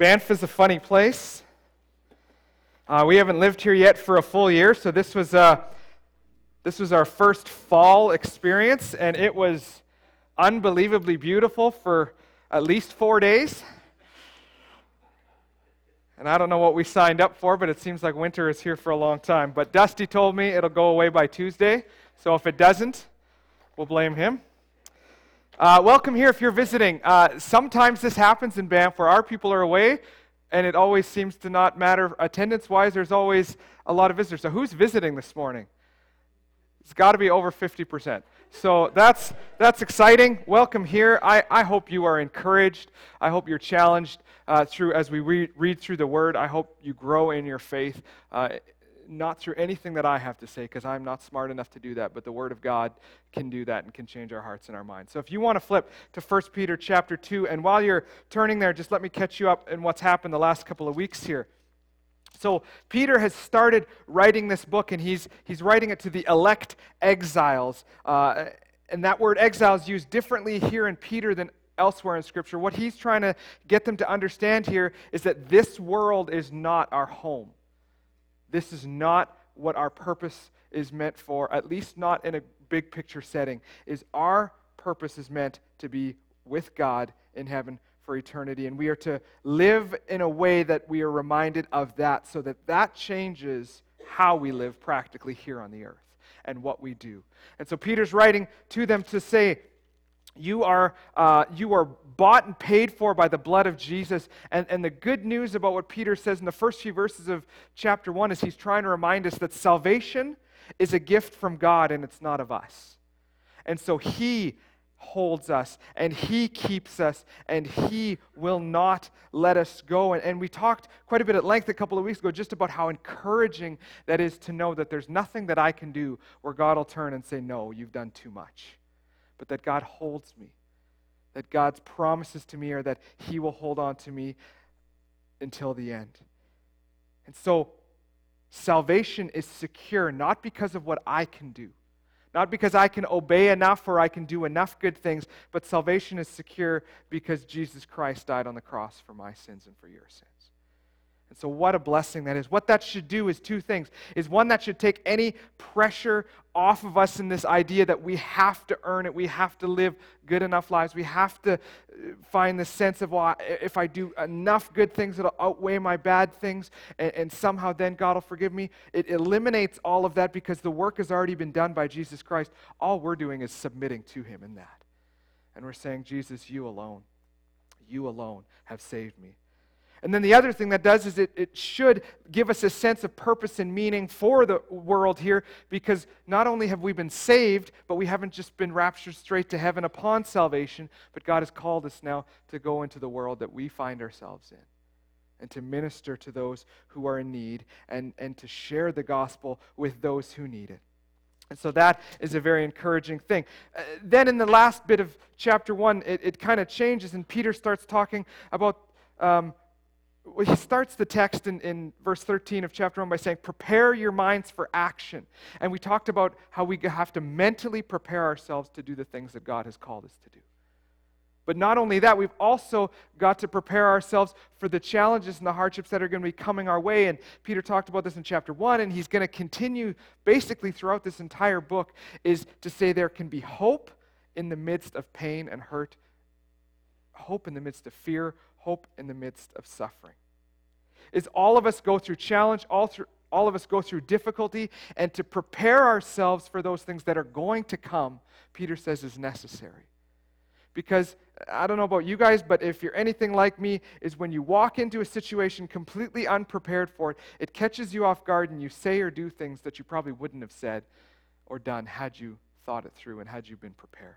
Banff is a funny place. Uh, we haven't lived here yet for a full year, so this was, uh, this was our first fall experience, and it was unbelievably beautiful for at least four days. And I don't know what we signed up for, but it seems like winter is here for a long time. But Dusty told me it'll go away by Tuesday, so if it doesn't, we'll blame him. Uh, welcome here if you're visiting. Uh, sometimes this happens in Banff where our people are away, and it always seems to not matter attendance wise. There's always a lot of visitors. So, who's visiting this morning? It's got to be over 50%. So that's, that's exciting. Welcome here. I, I hope you are encouraged. I hope you're challenged uh, through as we read, read through the Word. I hope you grow in your faith. Uh, not through anything that I have to say, because I'm not smart enough to do that, but the Word of God can do that and can change our hearts and our minds. So if you want to flip to 1 Peter chapter 2, and while you're turning there, just let me catch you up in what's happened the last couple of weeks here. So Peter has started writing this book, and he's, he's writing it to the elect exiles. Uh, and that word exile is used differently here in Peter than elsewhere in Scripture. What he's trying to get them to understand here is that this world is not our home. This is not what our purpose is meant for, at least not in a big picture setting. Is our purpose is meant to be with God in heaven for eternity and we are to live in a way that we are reminded of that so that that changes how we live practically here on the earth and what we do. And so Peter's writing to them to say you are, uh, you are bought and paid for by the blood of Jesus. And, and the good news about what Peter says in the first few verses of chapter 1 is he's trying to remind us that salvation is a gift from God and it's not of us. And so he holds us and he keeps us and he will not let us go. And, and we talked quite a bit at length a couple of weeks ago just about how encouraging that is to know that there's nothing that I can do where God will turn and say, No, you've done too much but that God holds me. That God's promises to me are that He will hold on to me until the end. And so, salvation is secure not because of what I can do, not because I can obey enough or I can do enough good things, but salvation is secure because Jesus Christ died on the cross for my sins and for your sins. And so, what a blessing that is. What that should do is two things. Is one that should take any pressure off of us in this idea that we have to earn it, we have to live good enough lives, we have to uh, find the sense of, well, if I do enough good things, it'll outweigh my bad things, and, and somehow then God will forgive me. It eliminates all of that because the work has already been done by Jesus Christ. All we're doing is submitting to Him in that. And we're saying, Jesus, you alone, you alone have saved me. And then the other thing that does is it, it should give us a sense of purpose and meaning for the world here because not only have we been saved, but we haven't just been raptured straight to heaven upon salvation, but God has called us now to go into the world that we find ourselves in and to minister to those who are in need and, and to share the gospel with those who need it. And so that is a very encouraging thing. Uh, then in the last bit of chapter 1, it, it kind of changes, and Peter starts talking about um, he starts the text in, in verse 13 of chapter 1 by saying, Prepare your minds for action. And we talked about how we have to mentally prepare ourselves to do the things that God has called us to do. But not only that, we've also got to prepare ourselves for the challenges and the hardships that are going to be coming our way. And Peter talked about this in chapter 1, and he's going to continue basically throughout this entire book is to say there can be hope in the midst of pain and hurt, hope in the midst of fear, hope in the midst of suffering. Is all of us go through challenge, all, through, all of us go through difficulty, and to prepare ourselves for those things that are going to come, Peter says is necessary. Because I don't know about you guys, but if you're anything like me, is when you walk into a situation completely unprepared for it, it catches you off guard and you say or do things that you probably wouldn't have said or done had you thought it through and had you been prepared.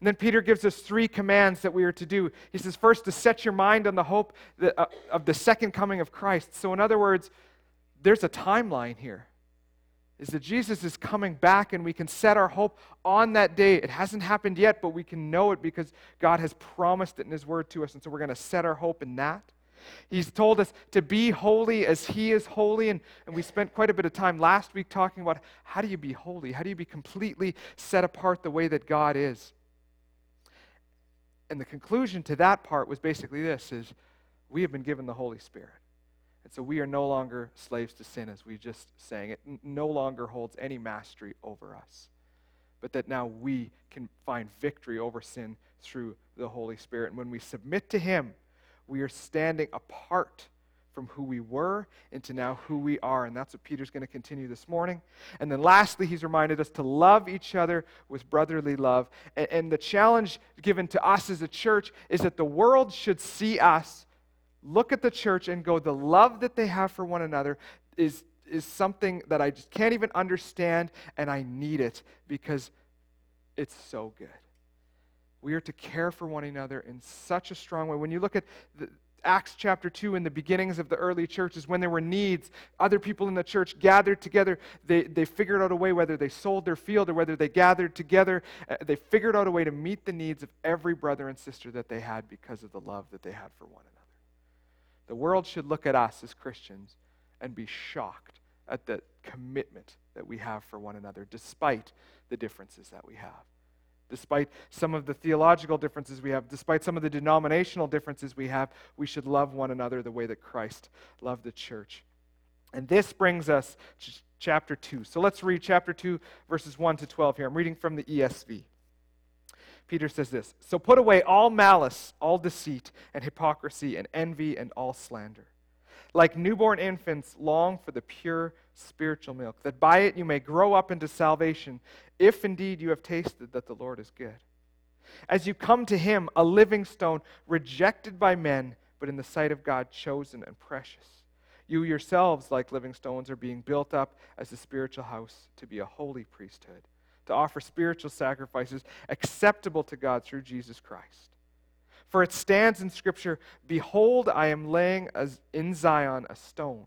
And then Peter gives us three commands that we are to do. He says, first, to set your mind on the hope uh, of the second coming of Christ. So, in other words, there's a timeline here. Is that Jesus is coming back and we can set our hope on that day. It hasn't happened yet, but we can know it because God has promised it in His Word to us. And so we're going to set our hope in that. He's told us to be holy as He is holy. And, and we spent quite a bit of time last week talking about how do you be holy? How do you be completely set apart the way that God is? And the conclusion to that part was basically this is we have been given the Holy Spirit. And so we are no longer slaves to sin, as we just sang. It no longer holds any mastery over us, but that now we can find victory over sin through the Holy Spirit. And when we submit to Him, we are standing apart from who we were into now who we are. And that's what Peter's going to continue this morning. And then lastly, he's reminded us to love each other with brotherly love. And, and, the challenge given to us as a church is that the world should see us, look at the church, and go, the love that they have for one another is, is something that I just can't even understand, and I need it because it's so good. We are to care for one another in such a strong way. When you look at the, Acts chapter 2 in the beginnings of the early churches, when there were needs, other people in the church gathered together. They, they figured out a way, whether they sold their field or whether they gathered together, uh, they figured out a way to meet the needs of every brother and sister that they had because of the love that they had for one another. The world should look at us as Christians and be shocked at the commitment that we have for one another, despite the differences that we have despite some of the theological differences we have, despite some of the denominational differences we have, we should love one another the way that Christ loved the church. And this brings us to chapter 2. So let's read chapter 2, verses 1 to 12 here. I'm reading from the ESV. Peter says this So put away all malice, all deceit, and hypocrisy, and envy, and all slander. Like newborn infants, long for the pure spiritual milk, that by it you may grow up into salvation, if indeed you have tasted that the Lord is good. As you come to him, a living stone, rejected by men, but in the sight of God, chosen and precious. You yourselves, like living stones, are being built up as a spiritual house to be a holy priesthood, to offer spiritual sacrifices acceptable to God through Jesus Christ. For it stands in Scripture Behold, I am laying in Zion a stone,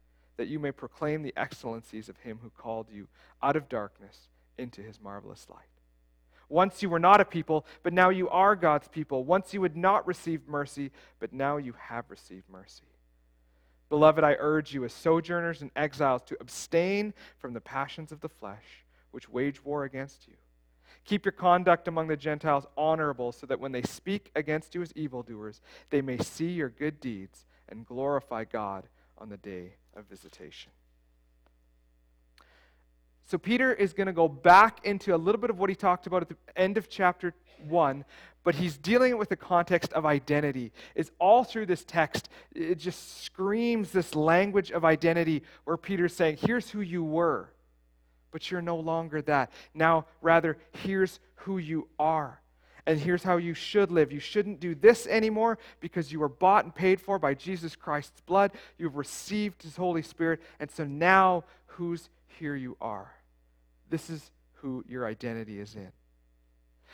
that you may proclaim the excellencies of him who called you out of darkness into his marvelous light. Once you were not a people, but now you are God's people. Once you had not received mercy, but now you have received mercy. Beloved, I urge you as sojourners and exiles to abstain from the passions of the flesh, which wage war against you. Keep your conduct among the Gentiles honorable, so that when they speak against you as evildoers, they may see your good deeds and glorify God on the day of visitation. So, Peter is going to go back into a little bit of what he talked about at the end of chapter 1, but he's dealing with the context of identity. It's all through this text, it just screams this language of identity where Peter's saying, Here's who you were, but you're no longer that. Now, rather, here's who you are. And here's how you should live. You shouldn't do this anymore because you were bought and paid for by Jesus Christ's blood. You've received his Holy Spirit. And so now, who's here you are. This is who your identity is in.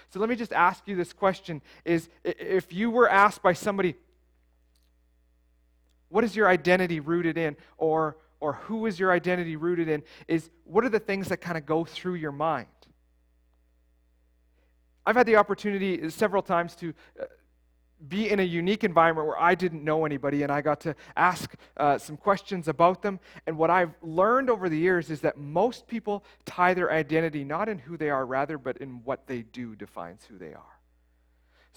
So let me just ask you this question is if you were asked by somebody what is your identity rooted in or or who is your identity rooted in is what are the things that kind of go through your mind I've had the opportunity several times to uh, be in a unique environment where I didn't know anybody and I got to ask uh, some questions about them. And what I've learned over the years is that most people tie their identity not in who they are, rather, but in what they do defines who they are.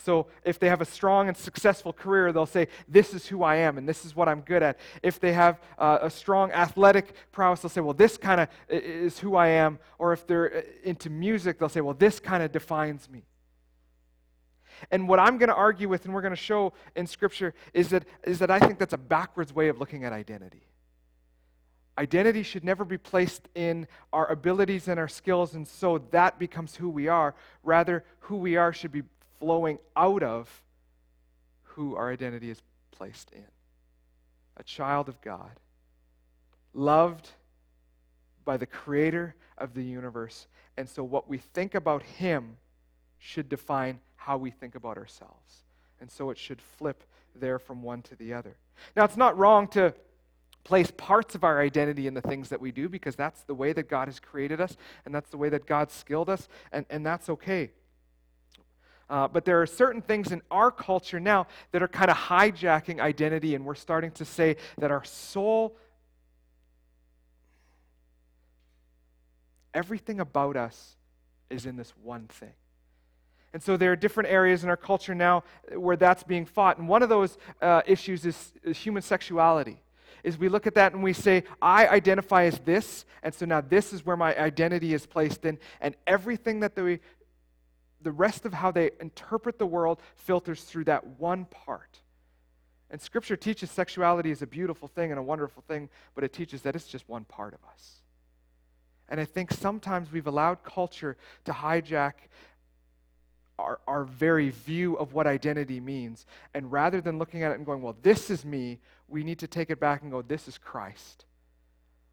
So if they have a strong and successful career, they'll say, This is who I am and this is what I'm good at. If they have uh, a strong athletic prowess, they'll say, Well, this kind of is who I am. Or if they're uh, into music, they'll say, Well, this kind of defines me. And what I'm going to argue with, and we're going to show in Scripture, is that, is that I think that's a backwards way of looking at identity. Identity should never be placed in our abilities and our skills, and so that becomes who we are. Rather, who we are should be flowing out of who our identity is placed in. A child of God, loved by the creator of the universe. And so, what we think about him should define how we think about ourselves. And so it should flip there from one to the other. Now, it's not wrong to place parts of our identity in the things that we do because that's the way that God has created us and that's the way that God skilled us, and, and that's okay. Uh, but there are certain things in our culture now that are kind of hijacking identity, and we're starting to say that our soul, everything about us, is in this one thing. And so there are different areas in our culture now where that's being fought. And one of those uh, issues is, is human sexuality is we look at that and we say, I identify as this, and so now this is where my identity is placed in, and everything that the, the rest of how they interpret the world filters through that one part. And Scripture teaches sexuality is a beautiful thing and a wonderful thing, but it teaches that it's just one part of us. And I think sometimes we've allowed culture to hijack our, our very view of what identity means. And rather than looking at it and going, well, this is me, we need to take it back and go, this is Christ.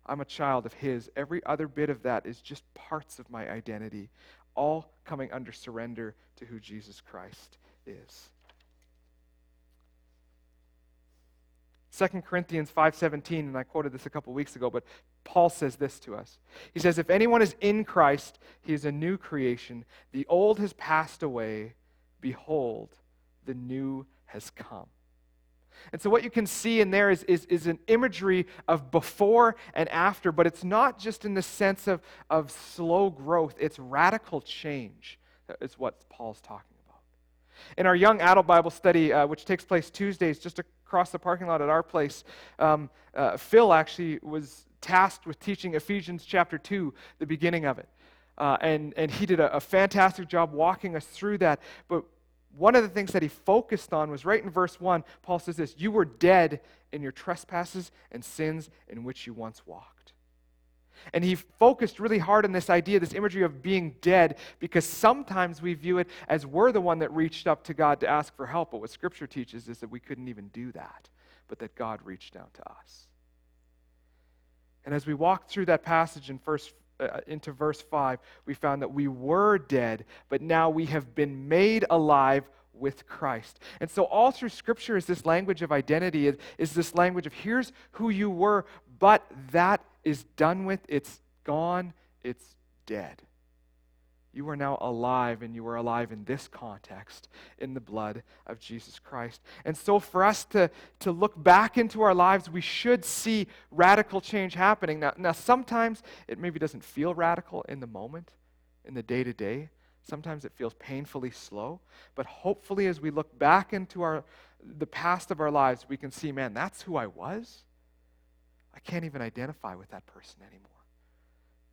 I'm a child of His. Every other bit of that is just parts of my identity, all coming under surrender to who Jesus Christ is. 2 Corinthians 5:17 and I quoted this a couple weeks ago but Paul says this to us. He says if anyone is in Christ he is a new creation the old has passed away behold the new has come. And so, what you can see in there is, is, is, an imagery of before and after, but it's not just in the sense of, of slow growth, it's radical change, is what Paul's talking about. In our young adult Bible study, uh, which takes place Tuesdays just across the parking lot at our place, um, uh, Phil actually was tasked with teaching Ephesians chapter 2, the beginning of it. Uh, and, and he did a, a fantastic job walking us through that. But one of the things that he focused on was right in verse 1. Paul says this You were dead in your trespasses and sins in which you once walked. And he focused really hard on this idea, this imagery of being dead, because sometimes we view it as we're the one that reached up to God to ask for help. But what Scripture teaches is that we couldn't even do that, but that God reached down to us. And as we walk through that passage in first uh, into verse 5, we found that we were dead, but now we have been made alive with Christ. And so, all through Scripture is this language of identity, is this language of here's who you were, but that is done with, it's gone, it's dead. You are now alive, and you are alive in this context, in the blood of Jesus Christ. And so, for us to, to look back into our lives, we should see radical change happening. Now, now, sometimes it maybe doesn't feel radical in the moment, in the day to day. Sometimes it feels painfully slow. But hopefully, as we look back into our, the past of our lives, we can see, man, that's who I was. I can't even identify with that person anymore.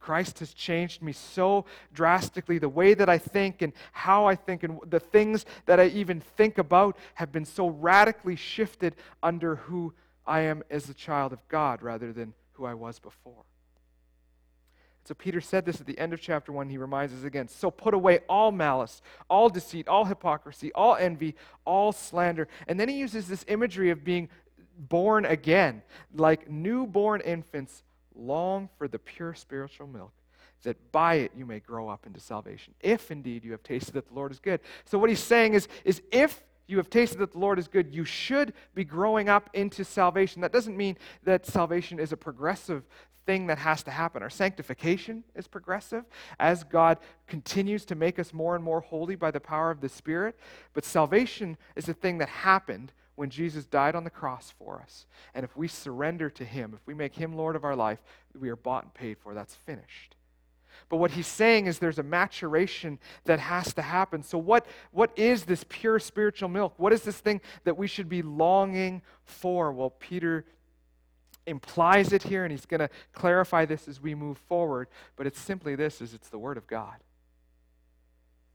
Christ has changed me so drastically. The way that I think and how I think and the things that I even think about have been so radically shifted under who I am as a child of God rather than who I was before. So Peter said this at the end of chapter 1. He reminds us again. So put away all malice, all deceit, all hypocrisy, all envy, all slander. And then he uses this imagery of being born again, like newborn infants long for the pure spiritual milk, that by it you may grow up into salvation, if indeed you have tasted that the Lord is good. So, what he's saying is, is if you have tasted that the Lord is good, you should be growing up into salvation. That doesn't mean that salvation is a progressive thing that has to happen. Our sanctification is progressive as God continues to make us more and more holy by the power of the Spirit. But salvation is a thing that happened when Jesus died on the cross for us. And if we surrender to Him, if we make Him Lord of our life, we are bought and paid for. That's finished. But what he's saying is there's a maturation that has to happen. So, what, what is this pure spiritual milk? What is this thing that we should be longing for? Well, Peter implies it here, and he's going to clarify this as we move forward. But it's simply this is it's the Word of God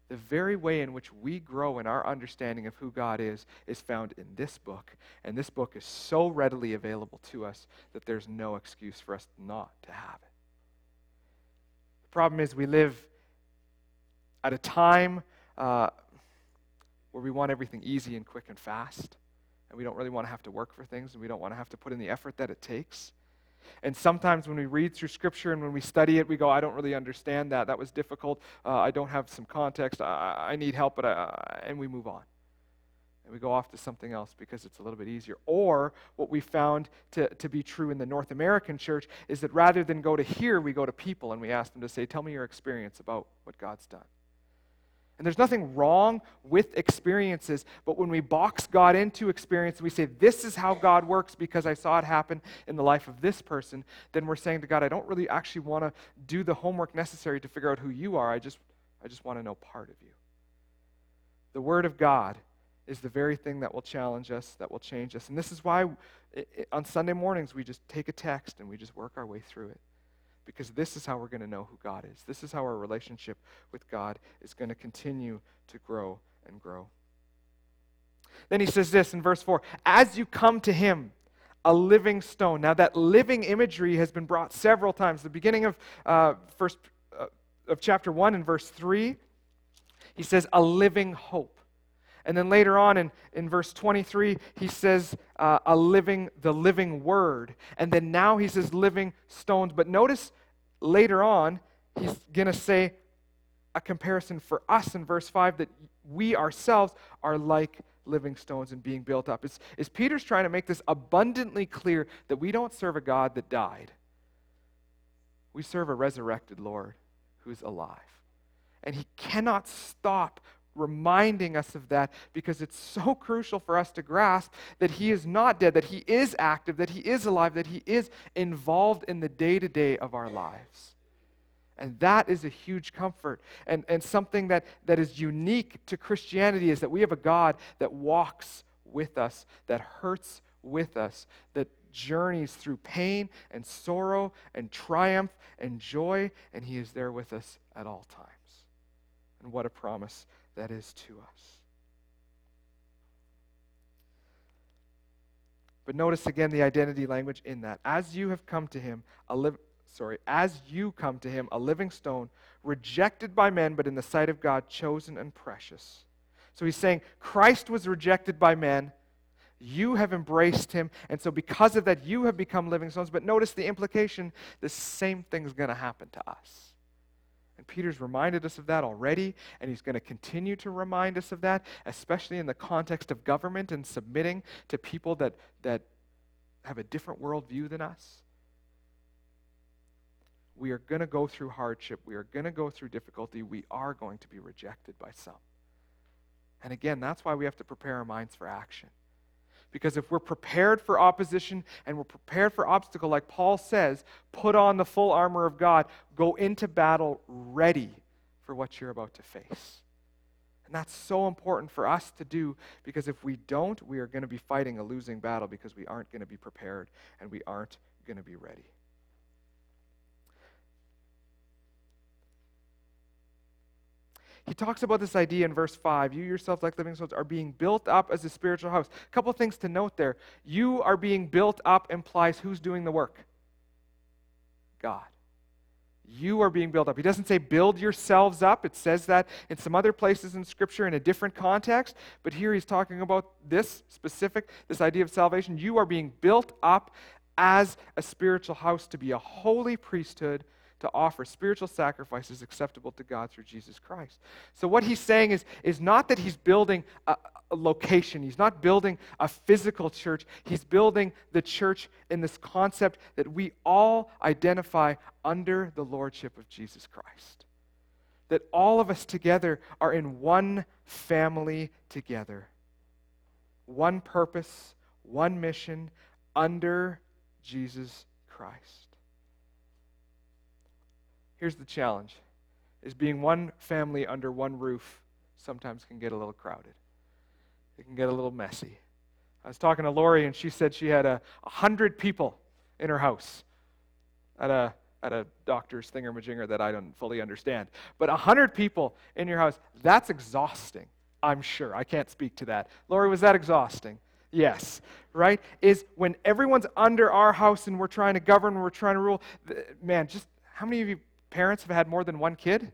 the very way in which we grow in our understanding of who God is is found in this book. And this book is so readily available to us that there's no excuse for us not to have it. The problem is, we live at a time uh, where we want everything easy and quick and fast. And we don't really want to have to work for things, and we don't want to have to put in the effort that it takes. And sometimes when we read through Scripture and when we study it, we go, I don't really understand that. That was difficult. Uh, I don't have some context. I, I need help, but I, and we move on. and we go off to something else because it's a little bit easier. Or what we found to, to be true in the North American church is that rather than go to here, we go to people and we ask them to say, Tell me your experience about what God's done. And there's nothing wrong with experiences, but when we box God into experience, we say, This is how God works because I saw it happen in the life of this person, then we're saying to God, I don't really actually want to do the homework necessary to figure out who you are. I just, I just want to know part of you. The Word of God is the very thing that will challenge us, that will change us. And this is why on Sunday mornings we just take a text and we just work our way through it. Because this is how we're going to know who God is. This is how our relationship with God is going to continue to grow and grow. Then he says this in verse 4 As you come to him, a living stone. Now, that living imagery has been brought several times. The beginning of, uh, first, uh, of chapter 1 in verse 3, he says, A living hope. And then later on in, in verse 23, he says, uh, a living, the living word. And then now he says, living stones. But notice later on, he's going to say a comparison for us in verse 5 that we ourselves are like living stones and being built up. It's, it's Peter's trying to make this abundantly clear that we don't serve a God that died, we serve a resurrected Lord who's alive. And he cannot stop reminding us of that because it's so crucial for us to grasp that He is not dead, that He is active, that He is alive, that He is involved in the day to day of our lives. And that is a huge comfort. And, and something that, that is unique to Christianity is that we have a God that walks with us, that hurts with us, that journeys through pain and sorrow and triumph and joy, and He is there with us at all times. And what a promise that is to us. But notice again the identity language in that. As you have come to him, a live sorry, as you come to him, a living stone, rejected by men, but in the sight of God, chosen and precious. So he's saying Christ was rejected by men. You have embraced him, and so because of that, you have become living stones. But notice the implication the same thing's going to happen to us. And Peter's reminded us of that already, and he's going to continue to remind us of that, especially in the context of government and submitting to people that, that have a different worldview than us. We are going to go through hardship. We are going to go through difficulty. We are going to be rejected by some. And again, that's why we have to prepare our minds for action. Because if we're prepared for opposition and we're prepared for obstacle, like Paul says, put on the full armor of God, go into battle ready for what you're about to face. And that's so important for us to do because if we don't, we are going to be fighting a losing battle because we aren't going to be prepared and we aren't going to be ready. He talks about this idea in verse 5. You yourselves, like living stones, are being built up as a spiritual house. A couple things to note there. You are being built up implies who's doing the work? God. You are being built up. He doesn't say build yourselves up. It says that in some other places in Scripture in a different context. But here he's talking about this specific, this idea of salvation. You are being built up as a spiritual house to be a holy priesthood to offer spiritual sacrifices acceptable to God through Jesus Christ. So, what he's saying is, is not that he's building a, a location, he's not building a physical church, he's building the church in this concept that we all identify under the lordship of Jesus Christ. That all of us together are in one family together, one purpose, one mission under Jesus Christ. Here's the challenge is being one family under one roof sometimes can get a little crowded. It can get a little messy. I was talking to Lori, and she said she had a hundred people in her house at a at a doctor's thingamajigger that I don't fully understand. But a hundred people in your house, that's exhausting. I'm sure. I can't speak to that. Lori, was that exhausting? Yes, right? Is when everyone's under our house and we're trying to govern, we're trying to rule. Man, just how many of you parents have had more than one kid?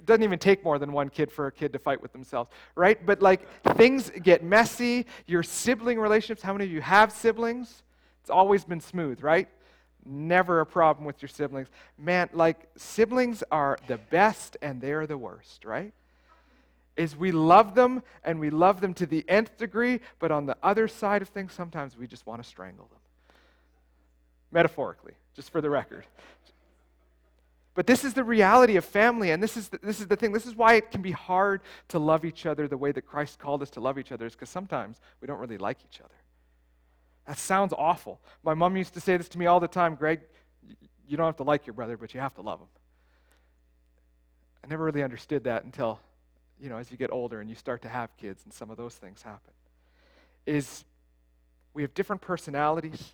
It doesn't even take more than one kid for a kid to fight with themselves, right? But like things get messy. Your sibling relationships, how many of you have siblings? It's always been smooth, right? Never a problem with your siblings. Man, like siblings are the best and they're the worst, right? is we love them and we love them to the nth degree, but on the other side of things, sometimes we just want to strangle them. Metaphorically, just for the record. But this is the reality of family, and this is the, this is the thing. This is why it can be hard to love each other the way that Christ called us to love each other, is because sometimes we don't really like each other. That sounds awful. My mom used to say this to me all the time Greg, you don't have to like your brother, but you have to love him. I never really understood that until, you know, as you get older and you start to have kids and some of those things happen. Is we have different personalities,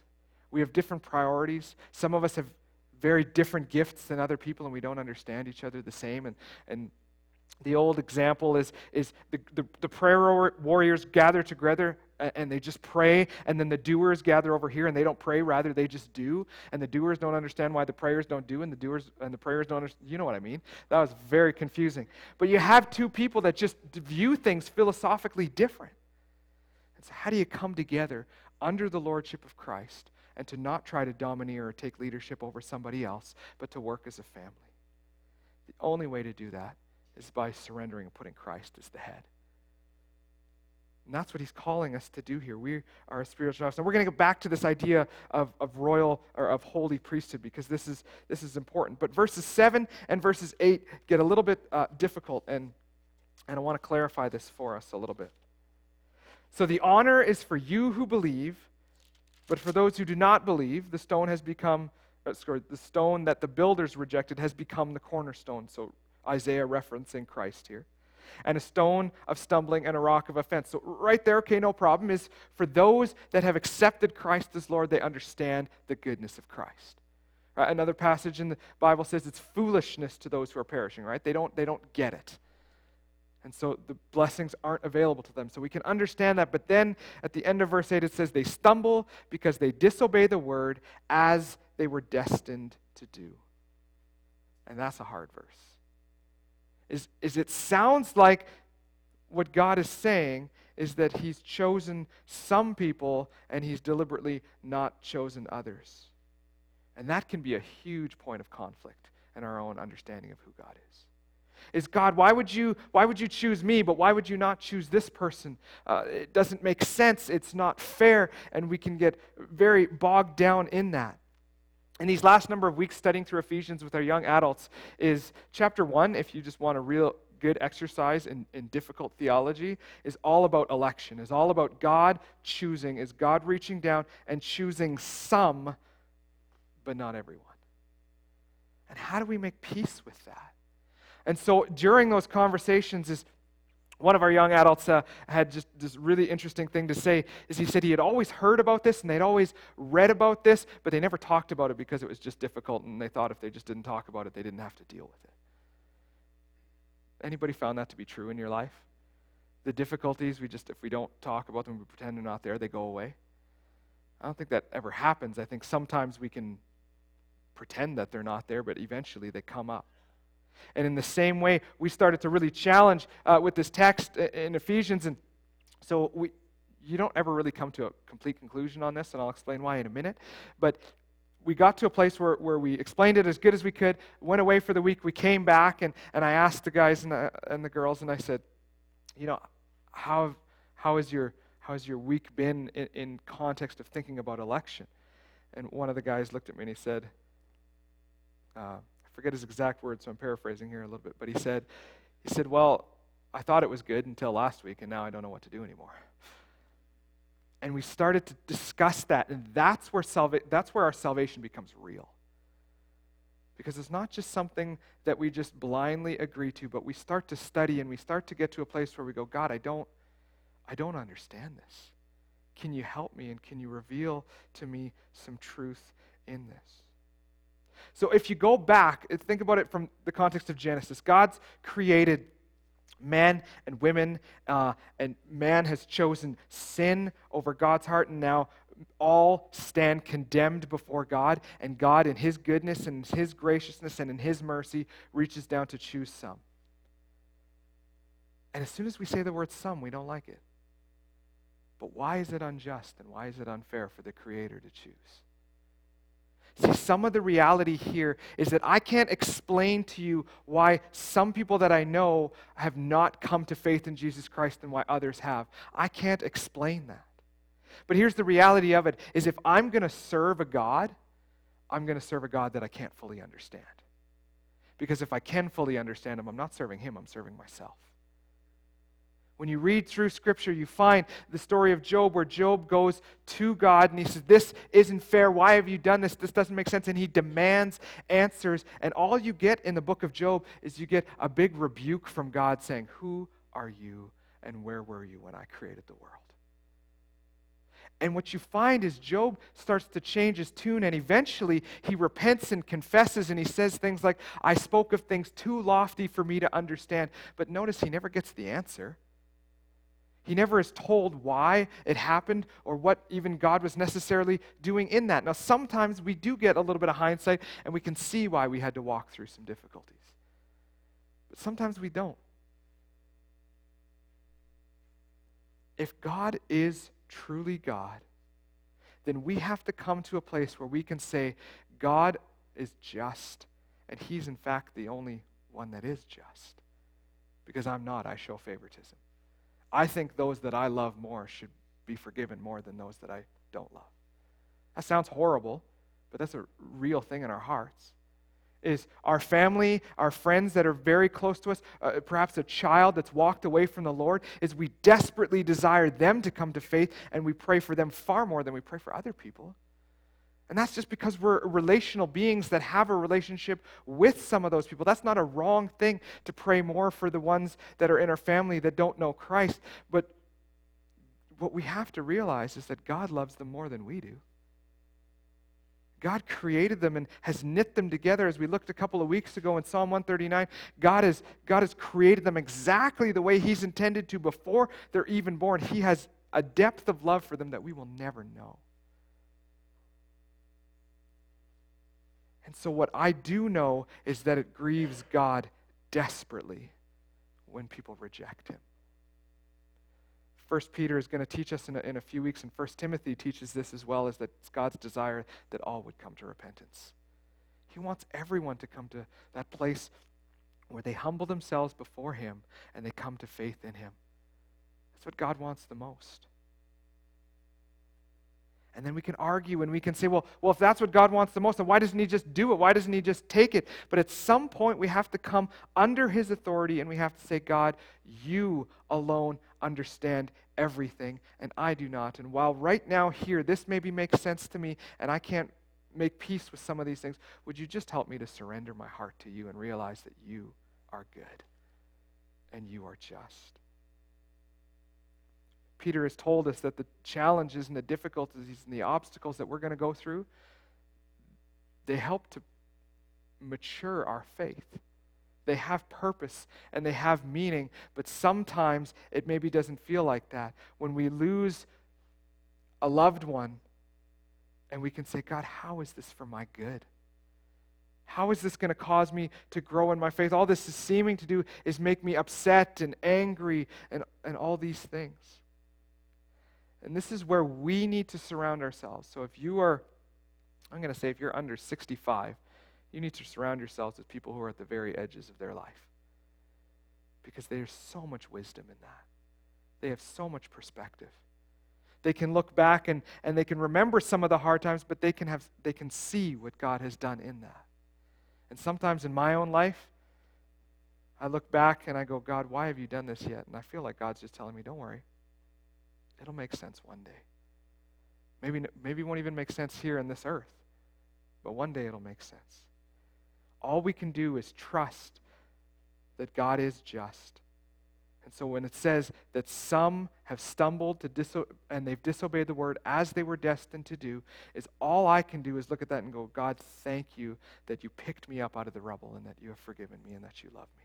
we have different priorities. Some of us have very different gifts than other people and we don't understand each other the same. And, and the old example is, is the, the, the prayer warriors gather together and they just pray, and then the doers gather over here and they don't pray, rather they just do. And the doers don't understand why the prayers don't do, and the doers and the prayers don't understand. You know what I mean? That was very confusing. But you have two people that just view things philosophically different. And so, how do you come together under the lordship of Christ and to not try to domineer or take leadership over somebody else, but to work as a family. The only way to do that is by surrendering and putting Christ as the head. And that's what he's calling us to do here. We are a spiritual house. Now we're going to go back to this idea of, of royal or of holy priesthood because this is, this is important. But verses 7 and verses 8 get a little bit uh, difficult, and, and I want to clarify this for us a little bit. So the honor is for you who believe but for those who do not believe, the stone has become, uh, sorry, the stone that the builders rejected has become the cornerstone. So Isaiah referencing Christ here. And a stone of stumbling and a rock of offense. So, right there, okay, no problem, is for those that have accepted Christ as Lord, they understand the goodness of Christ. Right? Another passage in the Bible says it's foolishness to those who are perishing, right? They don't, they don't get it. And so the blessings aren't available to them. So we can understand that. But then at the end of verse 8, it says, They stumble because they disobey the word as they were destined to do. And that's a hard verse. Is, is it sounds like what God is saying is that He's chosen some people and He's deliberately not chosen others. And that can be a huge point of conflict in our own understanding of who God is is God, why would you, why would you choose me, but why would you not choose this person? Uh, it doesn't make sense. It's not fair. And we can get very bogged down in that. In these last number of weeks studying through Ephesians with our young adults is chapter one, if you just want a real good exercise in, in difficult theology, is all about election, is all about God choosing, is God reaching down and choosing some, but not everyone. And how do we make peace with that? And so during those conversations is one of our young adults uh, had just this really interesting thing to say is he said he had always heard about this and they'd always read about this but they never talked about it because it was just difficult and they thought if they just didn't talk about it they didn't have to deal with it. Anybody found that to be true in your life? The difficulties we just if we don't talk about them we pretend they're not there they go away? I don't think that ever happens. I think sometimes we can pretend that they're not there but eventually they come up and in the same way, we started to really challenge uh, with this text in Ephesians. And so we, you don't ever really come to a complete conclusion on this, and I'll explain why in a minute. But we got to a place where, where we explained it as good as we could, went away for the week, we came back, and, and I asked the guys and the, and the girls, and I said, you know, how, how, has, your, how has your week been in, in context of thinking about election? And one of the guys looked at me and he said, uh, forget his exact words, so I'm paraphrasing here a little bit, but he said, he said, Well, I thought it was good until last week, and now I don't know what to do anymore. And we started to discuss that, and that's where, salva- that's where our salvation becomes real. Because it's not just something that we just blindly agree to, but we start to study and we start to get to a place where we go, God, I don't, I don't understand this. Can you help me and can you reveal to me some truth in this? So if you go back, think about it from the context of Genesis. God's created men and women, uh, and man has chosen sin over God's heart, and now all stand condemned before God, and God, in His goodness and His graciousness and in His mercy, reaches down to choose some. And as soon as we say the word some, we don't like it. But why is it unjust and why is it unfair for the Creator to choose? See, some of the reality here is that I can't explain to you why some people that I know have not come to faith in Jesus Christ and why others have. I can't explain that. But here's the reality of it is if I'm going to serve a God, I'm going to serve a God that I can't fully understand. Because if I can fully understand him, I'm not serving him, I'm serving myself. When you read through Scripture, you find the story of Job where Job goes to God and he says, This isn't fair. Why have you done this? This doesn't make sense. And he demands answers. And all you get in the book of Job is you get a big rebuke from God saying, Who are you and where were you when I created the world? And what you find is Job starts to change his tune, and eventually he repents and confesses, and he says things like, I spoke of things too lofty for me to understand. But notice he never gets the answer. He never is told why it happened or what even God was necessarily doing in that. Now, sometimes we do get a little bit of hindsight and we can see why we had to walk through some difficulties. But sometimes we don't. If God is truly God, then we have to come to a place where we can say, God is just, and He's in fact the only one that is just. Because I'm not, I show favoritism. I think those that I love more should be forgiven more than those that I don't love. That sounds horrible, but that's a real thing in our hearts. Is our family, our friends that are very close to us, uh, perhaps a child that's walked away from the Lord, is we desperately desire them to come to faith and we pray for them far more than we pray for other people. And that's just because we're relational beings that have a relationship with some of those people. That's not a wrong thing to pray more for the ones that are in our family that don't know Christ. But what we have to realize is that God loves them more than we do. God created them and has knit them together. As we looked a couple of weeks ago in Psalm 139, God has, God has created them exactly the way He's intended to before they're even born. He has a depth of love for them that we will never know. And so, what I do know is that it grieves God desperately when people reject Him. First Peter is going to teach us in a, in a few weeks, and First Timothy teaches this as well, is that it's God's desire that all would come to repentance. He wants everyone to come to that place where they humble themselves before Him and they come to faith in Him. That's what God wants the most. And then we can argue and we can say, well, well, if that's what God wants the most, then why doesn't He just do it? Why doesn't He just take it? But at some point, we have to come under His authority and we have to say, God, you alone understand everything, and I do not. And while right now, here, this maybe makes sense to me, and I can't make peace with some of these things, would you just help me to surrender my heart to you and realize that you are good and you are just? Peter has told us that the challenges and the difficulties and the obstacles that we're going to go through, they help to mature our faith. They have purpose and they have meaning, but sometimes it maybe doesn't feel like that. When we lose a loved one, and we can say, God, how is this for my good? How is this going to cause me to grow in my faith? All this is seeming to do is make me upset and angry and, and all these things. And this is where we need to surround ourselves. So if you are, I'm going to say, if you're under 65, you need to surround yourselves with people who are at the very edges of their life. Because there's so much wisdom in that. They have so much perspective. They can look back and, and they can remember some of the hard times, but they can, have, they can see what God has done in that. And sometimes in my own life, I look back and I go, God, why have you done this yet? And I feel like God's just telling me, don't worry. It'll make sense one day. Maybe, maybe it won't even make sense here in this earth, but one day it'll make sense. All we can do is trust that God is just. And so when it says that some have stumbled to diso- and they've disobeyed the word as they were destined to do, is all I can do is look at that and go, God, thank you that you picked me up out of the rubble and that you have forgiven me and that you love me.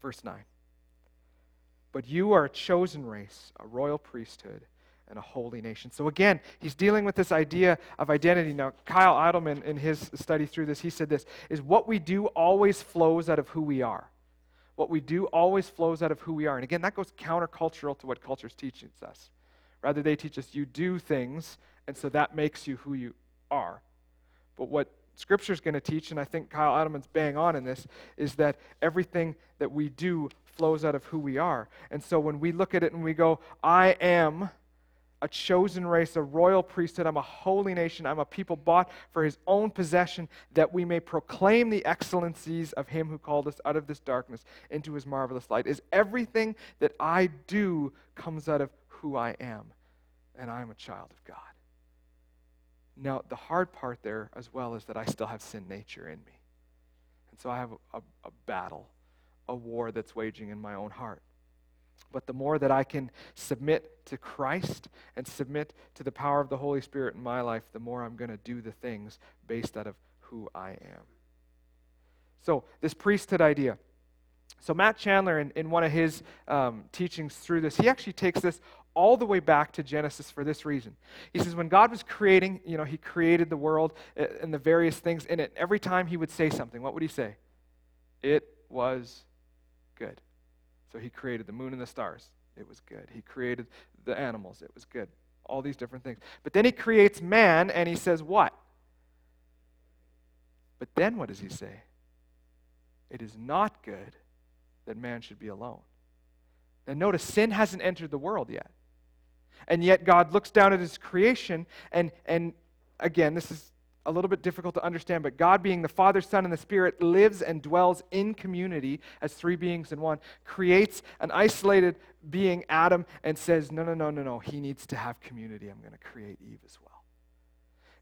Verse 9. But you are a chosen race, a royal priesthood, and a holy nation. So again, he's dealing with this idea of identity. Now, Kyle Idleman, in his study through this, he said this is what we do always flows out of who we are. What we do always flows out of who we are. And again, that goes countercultural to what culture's teaching us. Rather, they teach us you do things, and so that makes you who you are. But what Scripture is going to teach, and I think Kyle Idleman's bang on in this, is that everything that we do flows out of who we are. And so when we look at it and we go, I am a chosen race, a royal priesthood. I'm a holy nation. I'm a people bought for his own possession, that we may proclaim the excellencies of him who called us out of this darkness into his marvelous light. Is everything that I do comes out of who I am, and I'm a child of God. Now, the hard part there as well is that I still have sin nature in me. And so I have a, a, battle, a war that's waging in my own heart. But the more that I can submit to Christ and submit to the power of the Holy Spirit in my life, the more I'm going to do the things based out of who I am. So, this priesthood idea. So, Matt Chandler, in, in one of his um, teachings through this, he actually takes this all the way back to Genesis for this reason. He says, when God was creating, you know, he created the world uh, and the various things in it. Every time he would say something, what would he say? It was good. So he created the moon and the stars. It was good. He created the animals. It was good. All these different things. But then he creates man and he says, What? But then what does he say? It is not good that man should be alone. Now notice, sin hasn't entered the world yet. And yet God looks down at his creation, and, and again, this is a little bit difficult to understand, but God, being the Father, Son, and the Spirit, lives and dwells in community as three beings in one, creates an isolated being, Adam, and says, No, no, no, no, no. He needs to have community. I'm going to create Eve as well.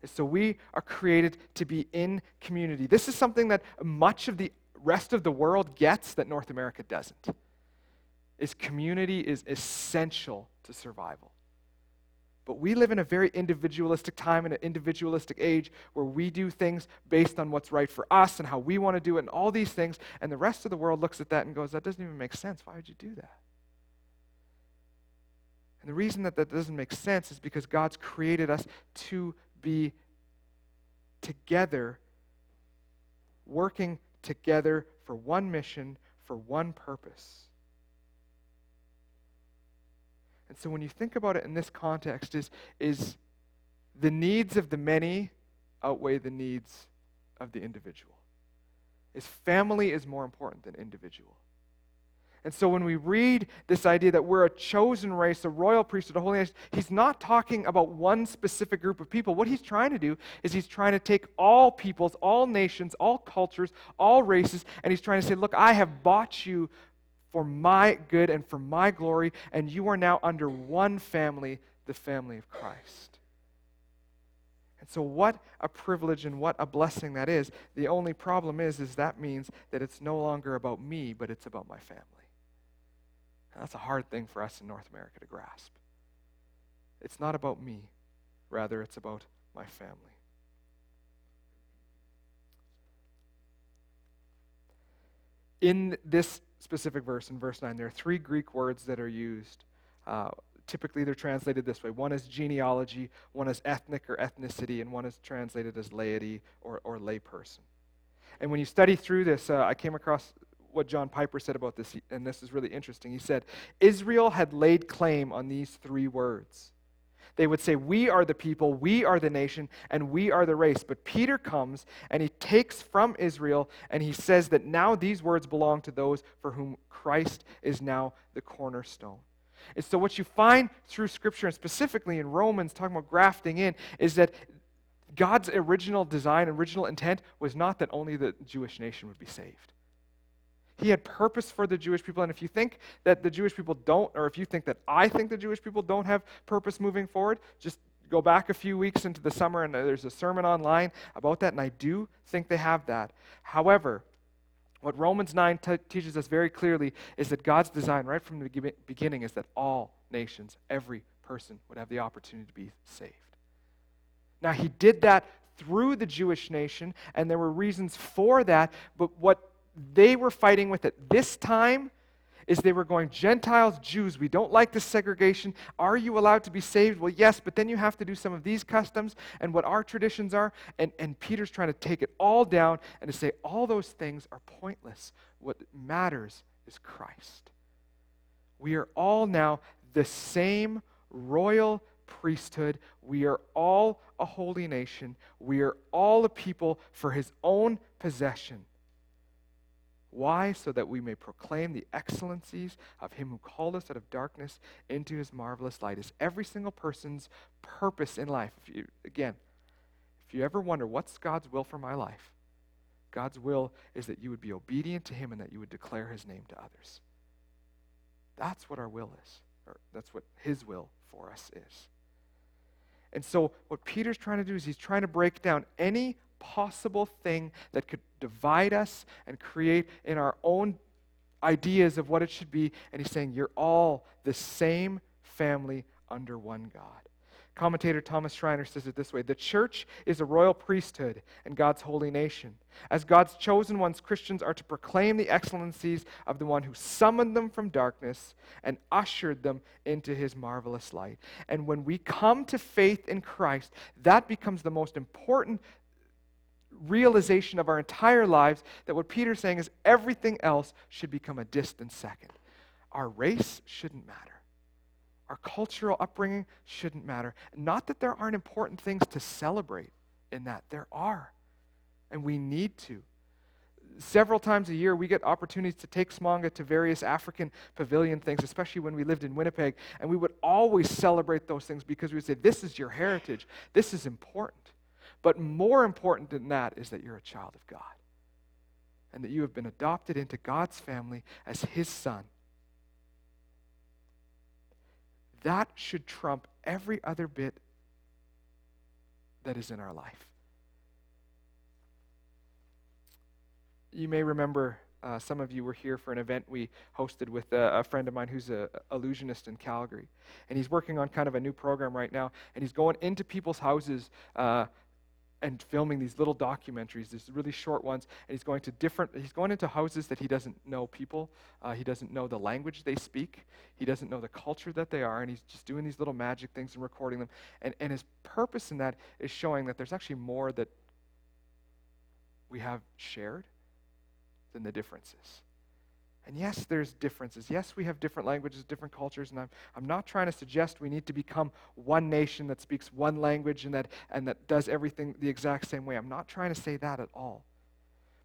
And so we are created to be in community. This is something that much of the rest of the world gets that North America doesn't. Is community is essential to survival. But we live in a very individualistic time, in an individualistic age, where we do things based on what's right for us and how we want to do it and all these things. And the rest of the world looks at that and goes, that doesn't even make sense. Why would you do that? And the reason that that doesn't make sense is because God's created us to be together, working together for one mission, for one purpose. And so when you think about it in this context, is, is the needs of the many outweigh the needs of the individual. Is family is more important than individual. And so when we read this idea that we're a chosen race, a royal priesthood, a holy nation, he's not talking about one specific group of people. What he's trying to do is he's trying to take all peoples, all nations, all cultures, all races, and he's trying to say, look, I have bought you for my good and for my glory, and you are now under one family, the family of Christ. And so what a privilege and what a blessing that is. The only problem is is that means that it's no longer about me, but it's about my family. And that's a hard thing for us in North America to grasp. It's not about me, rather it's about my family. In this specific verse, in verse 9, there are three Greek words that are used. Uh, typically, they're translated this way one is genealogy, one is ethnic or ethnicity, and one is translated as laity or, or layperson. And when you study through this, uh, I came across what John Piper said about this, and this is really interesting. He said, Israel had laid claim on these three words. They would say, We are the people, we are the nation, and we are the race. But Peter comes and he takes from Israel and he says that now these words belong to those for whom Christ is now the cornerstone. And so, what you find through Scripture, and specifically in Romans, talking about grafting in, is that God's original design, original intent was not that only the Jewish nation would be saved. He had purpose for the Jewish people. And if you think that the Jewish people don't, or if you think that I think the Jewish people don't have purpose moving forward, just go back a few weeks into the summer and there's a sermon online about that, and I do think they have that. However, what Romans 9 t- teaches us very clearly is that God's design, right from the beginning, is that all nations, every person, would have the opportunity to be saved. Now, He did that through the Jewish nation, and there were reasons for that, but what they were fighting with at this time is they were going, Gentiles, Jews, we don't like this segregation. Are you allowed to be saved? Well, yes, but then you have to do some of these customs and what our traditions are. And, and Peter's trying to take it all down and to say all those things are pointless. What matters is Christ. We are all now the same royal priesthood. We are all a holy nation. We are all a people for his own possession. Why? So that we may proclaim the excellencies of him who called us out of darkness into his marvelous light. Is every single person's purpose in life. If you, again, if you ever wonder what's God's will for my life, God's will is that you would be obedient to him and that you would declare his name to others. That's what our will is, or that's what his will for us is. And so, what Peter's trying to do is he's trying to break down any possible thing that could divide us and create in our own ideas of what it should be. And he's saying, You're all the same family under one God. Commentator Thomas Schreiner says it this way The church is a royal priesthood and God's holy nation. As God's chosen ones, Christians are to proclaim the excellencies of the one who summoned them from darkness and ushered them into his marvelous light. And when we come to faith in Christ, that becomes the most important realization of our entire lives that what Peter's saying is everything else should become a distant second. Our race shouldn't matter. Our cultural upbringing shouldn't matter. Not that there aren't important things to celebrate in that, there are. And we need to. Several times a year, we get opportunities to take Smanga to various African pavilion things, especially when we lived in Winnipeg. And we would always celebrate those things because we would say, This is your heritage. This is important. But more important than that is that you're a child of God and that you have been adopted into God's family as His son. That should trump every other bit that is in our life. You may remember uh, some of you were here for an event we hosted with a, a friend of mine who's an illusionist in Calgary. And he's working on kind of a new program right now. And he's going into people's houses uh, and filming these little documentaries, these really short ones. And he's going to different, he's going into houses that he doesn't know people. Uh, he doesn't know the language they speak. He doesn't know the culture that they are. And he's just doing these little magic things and recording them. And, and his purpose in that is showing that there's actually more that we have shared than the differences. And yes, there's differences. Yes, we have different languages, different cultures, and I'm, I'm not trying to suggest we need to become one nation that speaks one language and that, and that does everything the exact same way. I'm not trying to say that at all.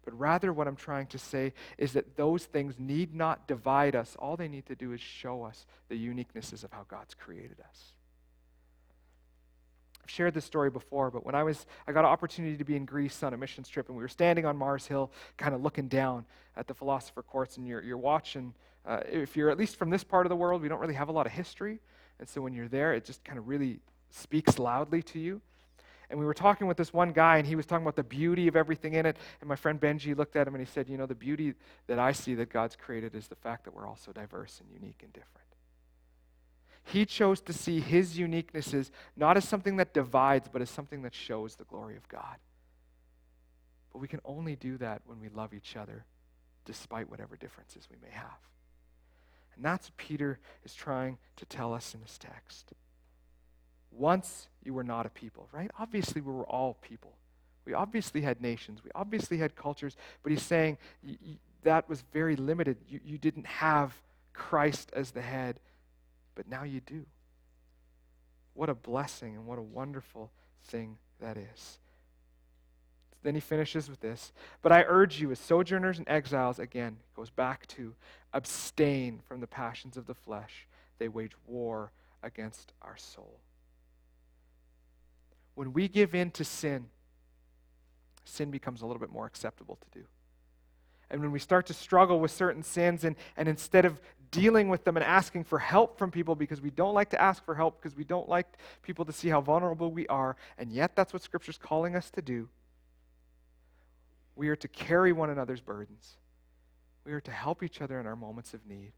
But rather, what I'm trying to say is that those things need not divide us. All they need to do is show us the uniquenesses of how God's created us. I've shared this story before, but when I was, I got an opportunity to be in Greece on a missions trip, and we were standing on Mars Hill, kind of looking down at the philosopher courts, and you're, you're watching. Uh, if you're at least from this part of the world, we don't really have a lot of history, and so when you're there, it just kind of really speaks loudly to you. And we were talking with this one guy, and he was talking about the beauty of everything in it. And my friend Benji looked at him and he said, You know, the beauty that I see that God's created is the fact that we're all so diverse and unique and different. He chose to see his uniquenesses not as something that divides, but as something that shows the glory of God. But we can only do that when we love each other, despite whatever differences we may have. And that's what Peter is trying to tell us in this text. Once you were not a people, right? Obviously, we were all people. We obviously had nations. We obviously had cultures. But he's saying that was very limited. You, you didn't have Christ as the head but now you do. What a blessing and what a wonderful thing that is. Then he finishes with this. But I urge you, as sojourners and exiles, again, goes back to abstain from the passions of the flesh. They wage war against our soul. When we give in to sin, sin becomes a little bit more acceptable to do. And when we start to struggle with certain sins, and, and instead of dealing with them and asking for help from people because we don't like to ask for help because we don't like people to see how vulnerable we are, and yet that's what Scripture's calling us to do. We are to carry one another's burdens. We are to help each other in our moments of need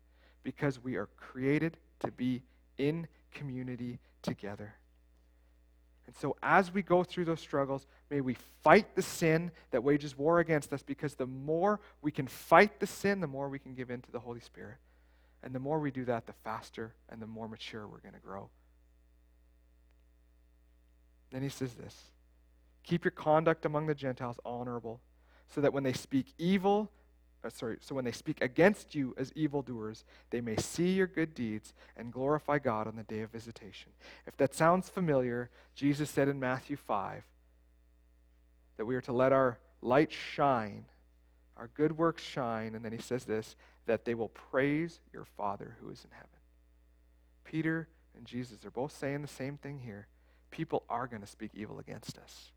because we are created to be in community together. And so, as we go through those struggles, may we fight the sin that wages war against us because the more we can fight the sin, the more we can give in to the Holy Spirit. And the more we do that, the faster and the more mature we're going to grow. Then he says this Keep your conduct among the Gentiles honorable, so that when they speak evil uh, sorry, so when they speak against you as evildoers, they may see your good deeds and glorify God on the day of visitation. If that sounds familiar, Jesus said in Matthew 5 that we are to let our light shine, our good works shine, and then he says this that they will praise your Father who is in heaven. Peter and Jesus are both saying the same thing here. People are going to speak evil against us.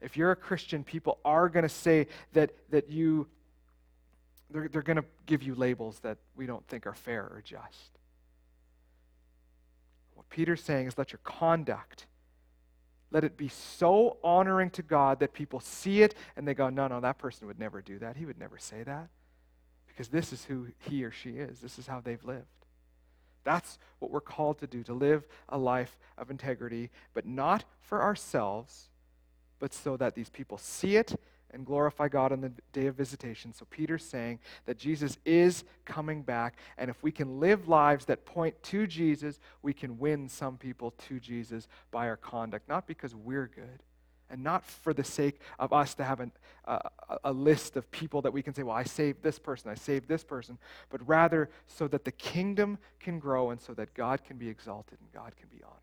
If you're a Christian, people are going to say that, that you they're, they're going to give you labels that we don't think are fair or just. What Peter's saying is let your conduct, let it be so honoring to God that people see it and they go, no, no, that person would never do that. He would never say that. Because this is who he or she is, this is how they've lived. That's what we're called to do, to live a life of integrity, but not for ourselves, but so that these people see it and glorify God on the day of visitation. So Peter's saying that Jesus is coming back, and if we can live lives that point to Jesus, we can win some people to Jesus by our conduct, not because we're good. And not for the sake of us to have an, uh, a list of people that we can say, well, I saved this person, I saved this person, but rather so that the kingdom can grow and so that God can be exalted and God can be honored.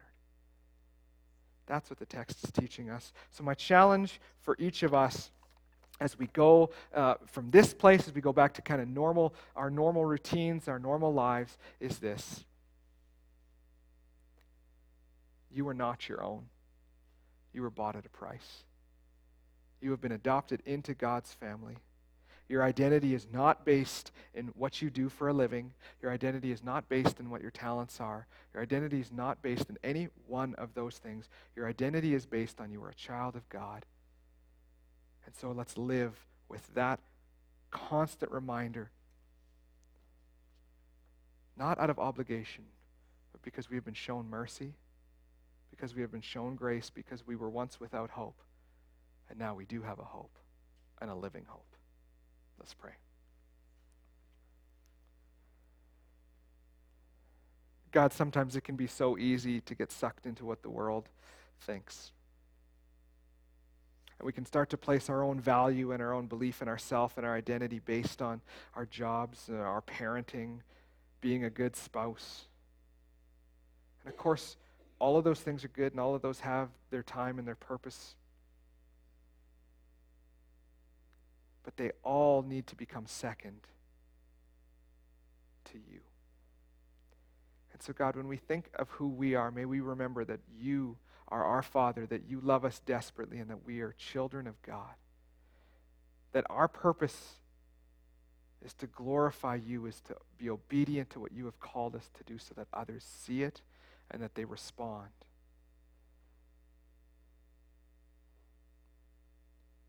That's what the text is teaching us. So, my challenge for each of us as we go uh, from this place, as we go back to kind of normal, our normal routines, our normal lives, is this. You are not your own. You were bought at a price. You have been adopted into God's family. Your identity is not based in what you do for a living. Your identity is not based in what your talents are. Your identity is not based in any one of those things. Your identity is based on you are a child of God and so let's live with that constant reminder, not out of obligation, but because we have been shown mercy, because we have been shown grace, because we were once without hope, and now we do have a hope and a living hope. Let's pray. God, sometimes it can be so easy to get sucked into what the world thinks. And we can start to place our own value and our own belief in ourself and our identity based on our jobs, uh, our parenting, being a good spouse. And of course, all of those things are good and all of those have their time and their purpose. But they all need to become second to you. And so, God, when we think of who we are, may we remember that you are our Father, that you love us desperately, and that we are children of God. That our purpose is to glorify you, is to be obedient to what you have called us to do so that others see it and that they respond.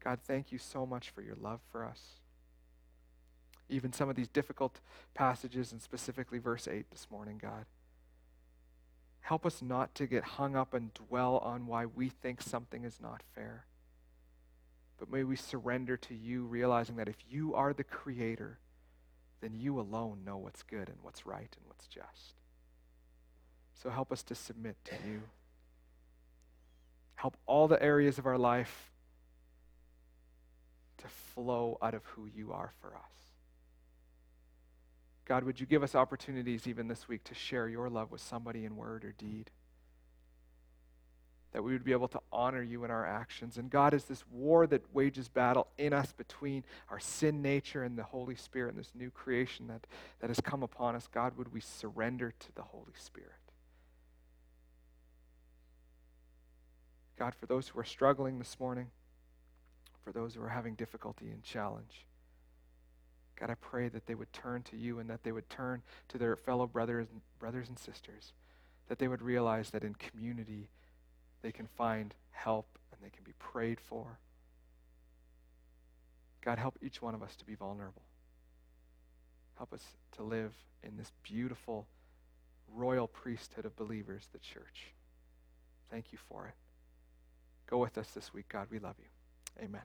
God, thank you so much for your love for us. Even some of these difficult passages, and specifically verse 8 this morning, God. Help us not to get hung up and dwell on why we think something is not fair. But may we surrender to you, realizing that if you are the creator, then you alone know what's good and what's right and what's just. So help us to submit to you. Help all the areas of our life to flow out of who you are for us. God, would you give us opportunities even this week to share your love with somebody in word or deed? That we would be able to honor you in our actions. And God, is this war that wages battle in us between our sin nature and the Holy Spirit and this new creation that, that has come upon us, God, would we surrender to the Holy Spirit? God, for those who are struggling this morning, for those who are having difficulty and challenge, God, I pray that they would turn to you and that they would turn to their fellow brothers, brothers and sisters, that they would realize that in community they can find help and they can be prayed for. God, help each one of us to be vulnerable. Help us to live in this beautiful royal priesthood of believers, the church. Thank you for it. Go with us this week, God. We love you. Amen.